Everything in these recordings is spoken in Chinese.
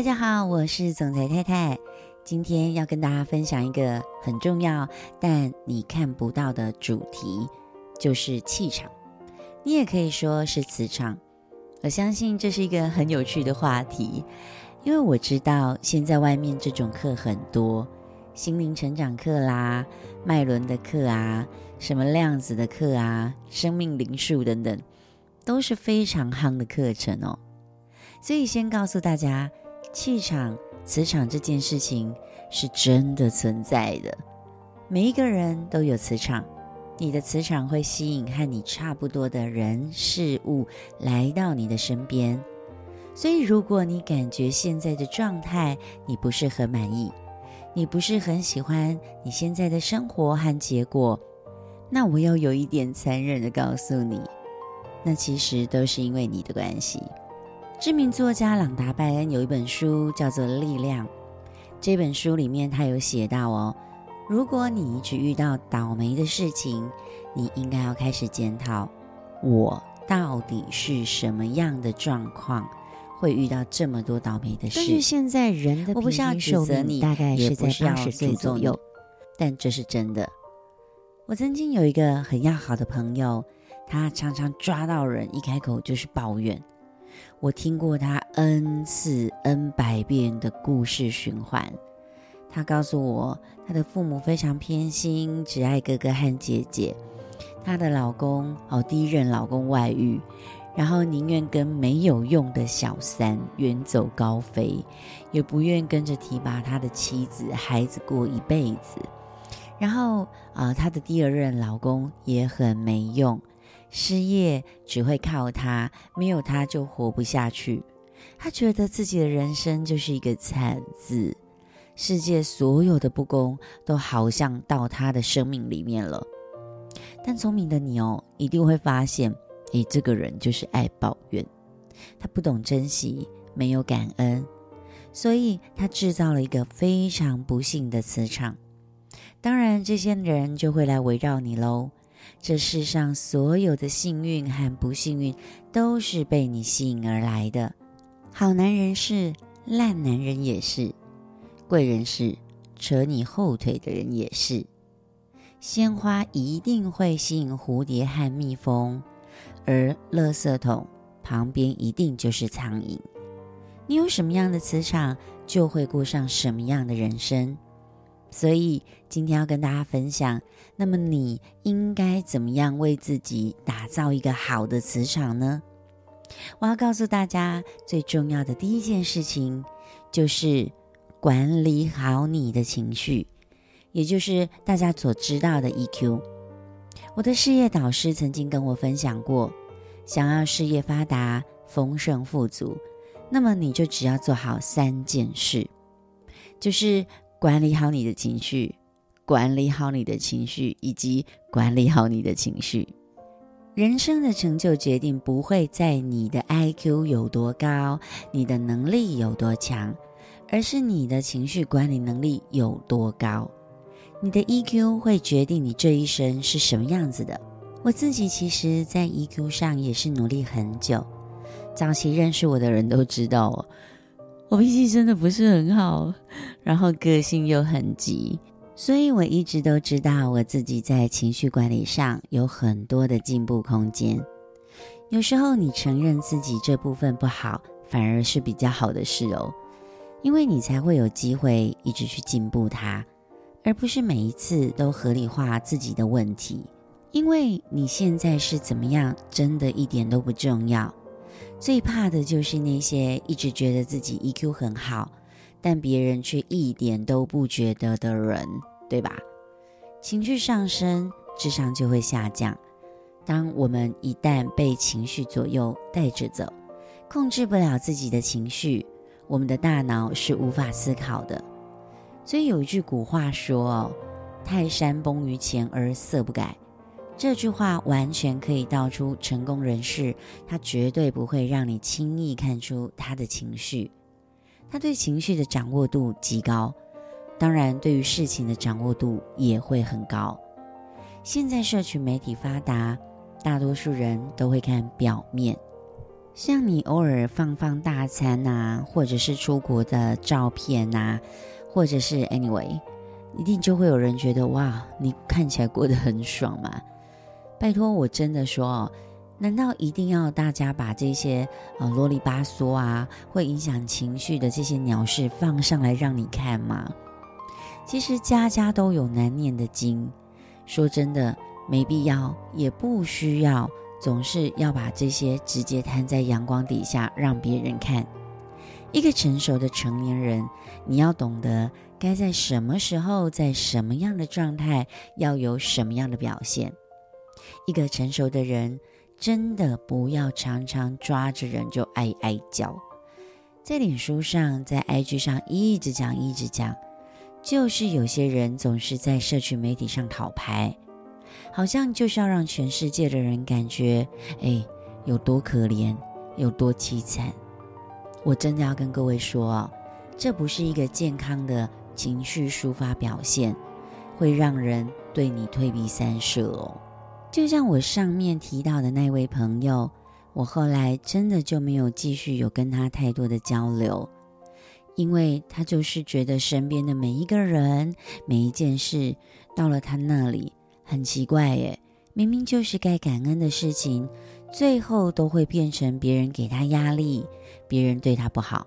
大家好，我是总裁太太。今天要跟大家分享一个很重要但你看不到的主题，就是气场。你也可以说是磁场。我相信这是一个很有趣的话题，因为我知道现在外面这种课很多，心灵成长课啦、脉轮的课啊、什么量子的课啊、生命灵数等等，都是非常夯的课程哦。所以先告诉大家。气场、磁场这件事情是真的存在的。每一个人都有磁场，你的磁场会吸引和你差不多的人事物来到你的身边。所以，如果你感觉现在的状态你不是很满意，你不是很喜欢你现在的生活和结果，那我要有一点残忍的告诉你，那其实都是因为你的关系。知名作家朗达·拜恩有一本书叫做《力量》，这本书里面他有写到哦，如果你一直遇到倒霉的事情，你应该要开始检讨，我到底是什么样的状况会遇到这么多倒霉的事？但是现在人的平均寿命大概是在八十岁左右，但这是真的。我曾经有一个很要好的朋友，他常常抓到人一开口就是抱怨。我听过他 n 次 n 百遍的故事循环。他告诉我，他的父母非常偏心，只爱哥哥和姐姐。她的老公哦，第一任老公外遇，然后宁愿跟没有用的小三远走高飞，也不愿跟着提拔他的妻子孩子过一辈子。然后啊，他的第二任老公也很没用。失业只会靠他，没有他就活不下去。他觉得自己的人生就是一个惨字，世界所有的不公都好像到他的生命里面了。但聪明的你哦，一定会发现，你，这个人就是爱抱怨，他不懂珍惜，没有感恩，所以他制造了一个非常不幸的磁场。当然，这些人就会来围绕你喽。这世上所有的幸运和不幸运，都是被你吸引而来的。好男人是，烂男人也是；贵人是，扯你后腿的人也是。鲜花一定会吸引蝴蝶和蜜蜂，而垃圾桶旁边一定就是苍蝇。你有什么样的磁场，就会过上什么样的人生。所以今天要跟大家分享，那么你应该怎么样为自己打造一个好的磁场呢？我要告诉大家，最重要的第一件事情就是管理好你的情绪，也就是大家所知道的 EQ。我的事业导师曾经跟我分享过，想要事业发达、丰盛富足，那么你就只要做好三件事，就是。管理好你的情绪，管理好你的情绪，以及管理好你的情绪。人生的成就决定不会在你的 IQ 有多高，你的能力有多强，而是你的情绪管理能力有多高。你的 EQ 会决定你这一生是什么样子的。我自己其实，在 EQ 上也是努力很久。早期认识我的人都知道哦。我脾气真的不是很好，然后个性又很急，所以我一直都知道我自己在情绪管理上有很多的进步空间。有时候你承认自己这部分不好，反而是比较好的事哦，因为你才会有机会一直去进步它，而不是每一次都合理化自己的问题。因为你现在是怎么样，真的一点都不重要。最怕的就是那些一直觉得自己 EQ 很好，但别人却一点都不觉得的人，对吧？情绪上升，智商就会下降。当我们一旦被情绪左右带着走，控制不了自己的情绪，我们的大脑是无法思考的。所以有一句古话说：“哦，泰山崩于前而色不改。”这句话完全可以道出成功人士，他绝对不会让你轻易看出他的情绪，他对情绪的掌握度极高，当然对于事情的掌握度也会很高。现在社群媒体发达，大多数人都会看表面，像你偶尔放放大餐呐，或者是出国的照片呐，或者是 anyway，一定就会有人觉得哇，你看起来过得很爽嘛？拜托，我真的说，难道一定要大家把这些呃啰里吧嗦啊，会影响情绪的这些鸟事放上来让你看吗？其实家家都有难念的经，说真的。没必要，也不需要，总是要把这些直接摊在阳光底下让别人看。一个成熟的成年人，你要懂得该在什么时候，在什么样的状态，要有什么样的表现。一个成熟的人，真的不要常常抓着人就哀哀叫，在脸书上，在 IG 上一直讲一直讲，就是有些人总是在社群媒体上讨牌。好像就是要让全世界的人感觉，哎，有多可怜，有多凄惨。我真的要跟各位说，这不是一个健康的情绪抒发表现，会让人对你退避三舍哦。就像我上面提到的那位朋友，我后来真的就没有继续有跟他太多的交流，因为他就是觉得身边的每一个人、每一件事，到了他那里。很奇怪耶，明明就是该感恩的事情，最后都会变成别人给他压力，别人对他不好。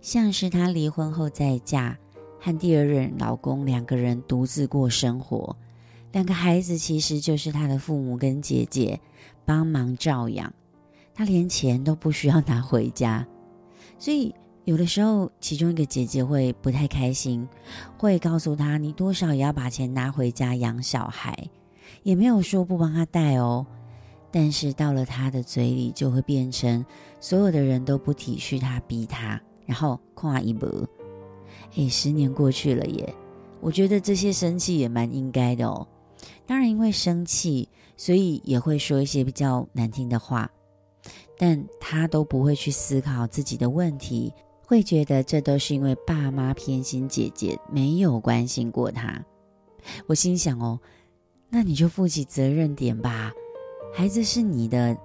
像是她离婚后再嫁，和第二任老公两个人独自过生活，两个孩子其实就是他的父母跟姐姐帮忙照养，他连钱都不需要拿回家，所以。有的时候，其中一个姐姐会不太开心，会告诉他：“你多少也要把钱拿回家养小孩。”也没有说不帮他带哦，但是到了他的嘴里，就会变成所有的人都不体恤他，逼他，然后跨一步。哎，十年过去了耶，我觉得这些生气也蛮应该的哦。当然，因为生气，所以也会说一些比较难听的话，但他都不会去思考自己的问题。会觉得这都是因为爸妈偏心姐姐，没有关心过她。我心想哦，那你就负起责任点吧。孩子是你的，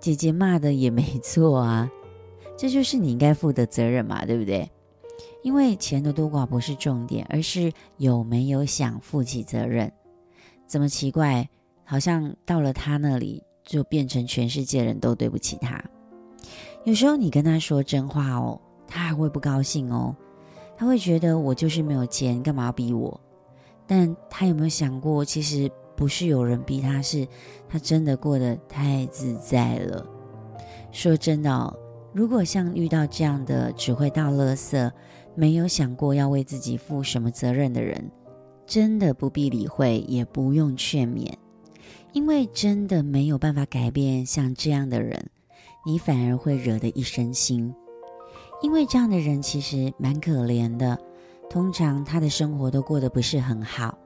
姐姐骂的也没错啊，这就是你应该负的责任嘛，对不对？因为钱的多寡不是重点，而是有没有想负起责任。怎么奇怪？好像到了他那里，就变成全世界人都对不起他。有时候你跟他说真话哦。他还会不高兴哦，他会觉得我就是没有钱，干嘛要逼我？但他有没有想过，其实不是有人逼他，是他真的过得太自在了。说真的哦，如果像遇到这样的只会倒垃圾，没有想过要为自己负什么责任的人，真的不必理会，也不用劝勉，因为真的没有办法改变像这样的人，你反而会惹得一身腥。因为这样的人其实蛮可怜的，通常他的生活都过得不是很好，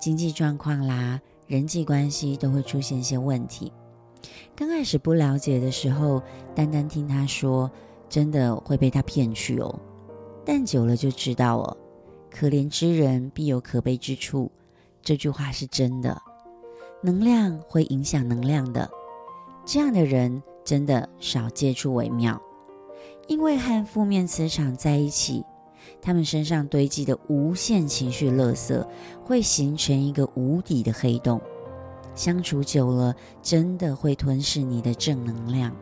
经济状况啦、人际关系都会出现一些问题。刚开始不了解的时候，单单听他说，真的会被他骗去哦。但久了就知道哦，可怜之人必有可悲之处，这句话是真的。能量会影响能量的，这样的人真的少接触为妙。因为和负面磁场在一起，他们身上堆积的无限情绪垃圾会形成一个无底的黑洞。相处久了，真的会吞噬你的正能量。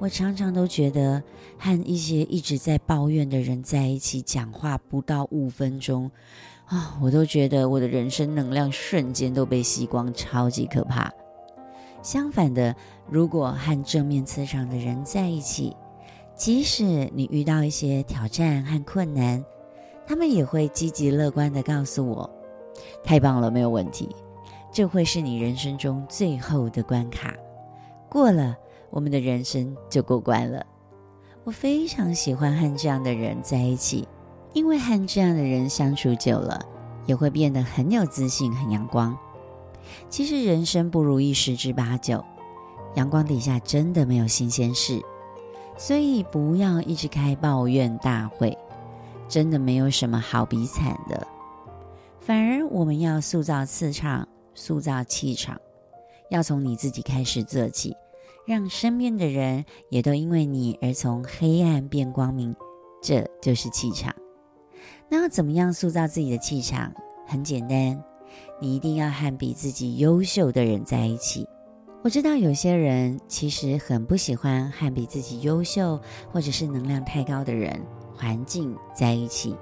我常常都觉得，和一些一直在抱怨的人在一起讲话不到五分钟，啊，我都觉得我的人生能量瞬间都被吸光，超级可怕。相反的，如果和正面磁场的人在一起，即使你遇到一些挑战和困难，他们也会积极乐观的告诉我：“太棒了，没有问题，这会是你人生中最后的关卡，过了，我们的人生就过关了。”我非常喜欢和这样的人在一起，因为和这样的人相处久了，也会变得很有自信、很阳光。其实人生不如意十之八九，阳光底下真的没有新鲜事。所以不要一直开抱怨大会，真的没有什么好比惨的。反而我们要塑造磁场，塑造气场，要从你自己开始做起，让身边的人也都因为你而从黑暗变光明，这就是气场。那要怎么样塑造自己的气场？很简单，你一定要和比自己优秀的人在一起。我知道有些人其实很不喜欢和比自己优秀或者是能量太高的人、环境在一起，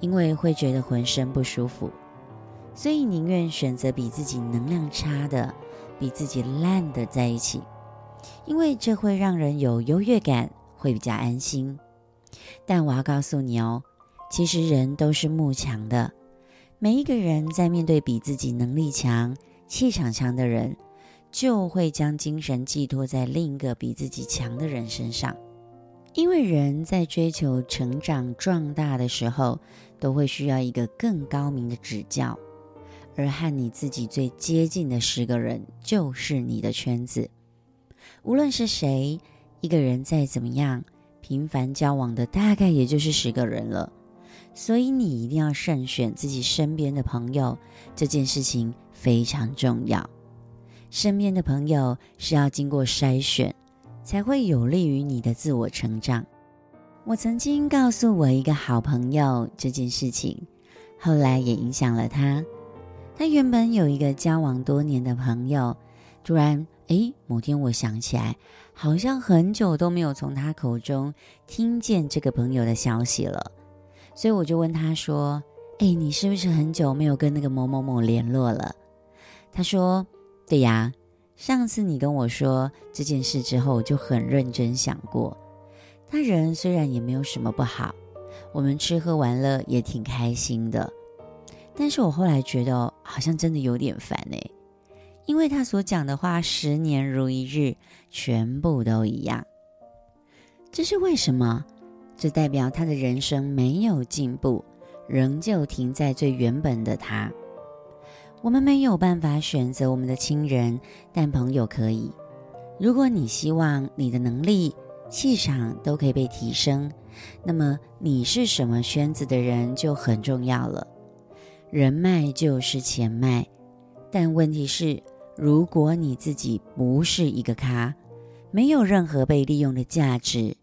因为会觉得浑身不舒服。所以宁愿选择比自己能量差的、比自己烂的在一起，因为这会让人有优越感，会比较安心。但我要告诉你哦，其实人都是慕强的，每一个人在面对比自己能力强、气场强的人，就会将精神寄托在另一个比自己强的人身上。因为人在追求成长壮大的时候，都会需要一个更高明的指教。而和你自己最接近的十个人，就是你的圈子。无论是谁，一个人再怎么样，频繁交往的大概也就是十个人了。所以你一定要慎选自己身边的朋友，这件事情非常重要。身边的朋友是要经过筛选，才会有利于你的自我成长。我曾经告诉我一个好朋友这件事情，后来也影响了他。他原本有一个交往多年的朋友，突然，哎，某天我想起来，好像很久都没有从他口中听见这个朋友的消息了，所以我就问他说：“哎，你是不是很久没有跟那个某某某联络了？”他说：“对呀，上次你跟我说这件事之后，我就很认真想过，他人虽然也没有什么不好，我们吃喝玩乐也挺开心的。”但是我后来觉得，好像真的有点烦哎，因为他所讲的话十年如一日，全部都一样。这是为什么？这代表他的人生没有进步，仍旧停在最原本的他。我们没有办法选择我们的亲人，但朋友可以。如果你希望你的能力、气场都可以被提升，那么你是什么圈子的人就很重要了。人脉就是钱脉，但问题是，如果你自己不是一个咖，没有任何被利用的价值，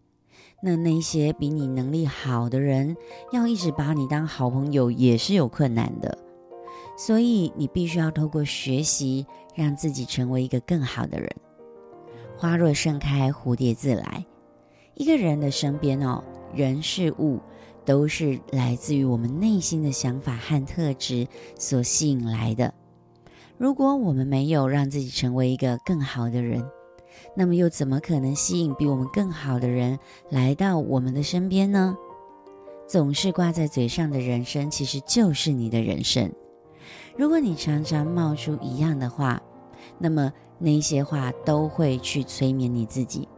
那那些比你能力好的人要一直把你当好朋友也是有困难的。所以你必须要透过学习，让自己成为一个更好的人。花若盛开，蝴蝶自来。一个人的身边哦，人事物。都是来自于我们内心的想法和特质所吸引来的。如果我们没有让自己成为一个更好的人，那么又怎么可能吸引比我们更好的人来到我们的身边呢？总是挂在嘴上的人生，其实就是你的人生。如果你常常冒出一样的话，那么那些话都会去催眠你自己。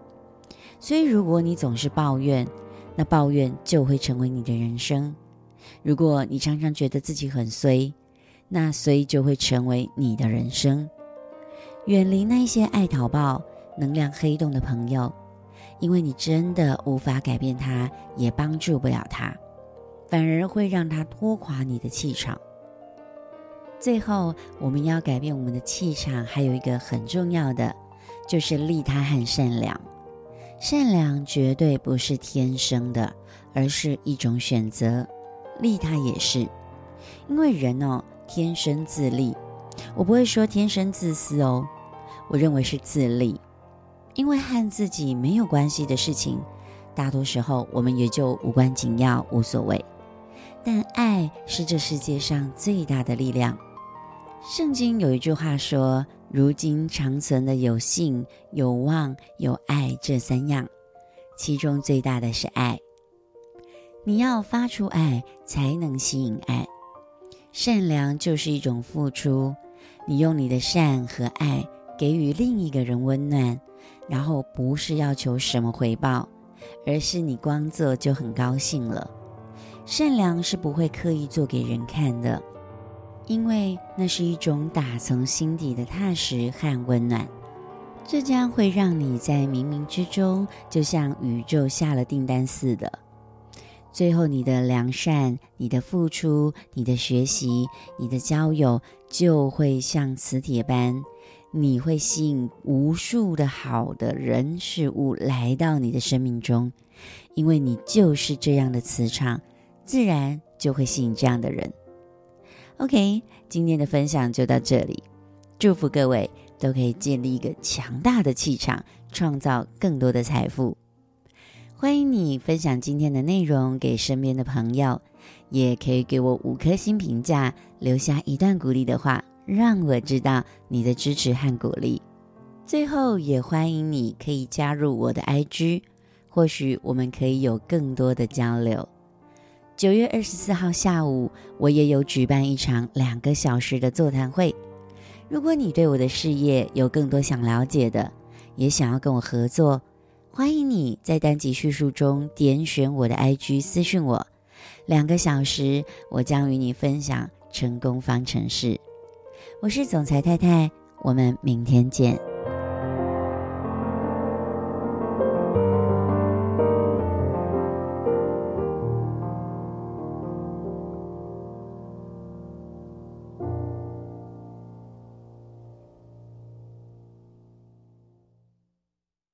所以，如果你总是抱怨，那抱怨就会成为你的人生。如果你常常觉得自己很衰，那所以就会成为你的人生。远离那些爱讨报、能量黑洞的朋友，因为你真的无法改变他，也帮助不了他，反而会让他拖垮你的气场。最后，我们要改变我们的气场，还有一个很重要的，就是利他和善良。善良绝对不是天生的，而是一种选择。利他也是，因为人哦，天生自立。我不会说天生自私哦，我认为是自立。因为和自己没有关系的事情，大多时候我们也就无关紧要、无所谓。但爱是这世界上最大的力量。圣经有一句话说。如今长存的有信、有望、有爱这三样，其中最大的是爱。你要发出爱，才能吸引爱。善良就是一种付出，你用你的善和爱给予另一个人温暖，然后不是要求什么回报，而是你光做就很高兴了。善良是不会刻意做给人看的。因为那是一种打从心底的踏实和温暖，这将会让你在冥冥之中，就像宇宙下了订单似的。最后，你的良善、你的付出、你的学习、你的交友，就会像磁铁般，你会吸引无数的好的人事物来到你的生命中，因为你就是这样的磁场，自然就会吸引这样的人。OK，今天的分享就到这里，祝福各位都可以建立一个强大的气场，创造更多的财富。欢迎你分享今天的内容给身边的朋友，也可以给我五颗星评价，留下一段鼓励的话。让我知道你的支持和鼓励。最后，也欢迎你可以加入我的 IG，或许我们可以有更多的交流。九月二十四号下午，我也有举办一场两个小时的座谈会。如果你对我的事业有更多想了解的，也想要跟我合作，欢迎你在单集叙述中点选我的 IG 私讯我。两个小时，我将与你分享成功方程式。我是总裁太太，我们明天见。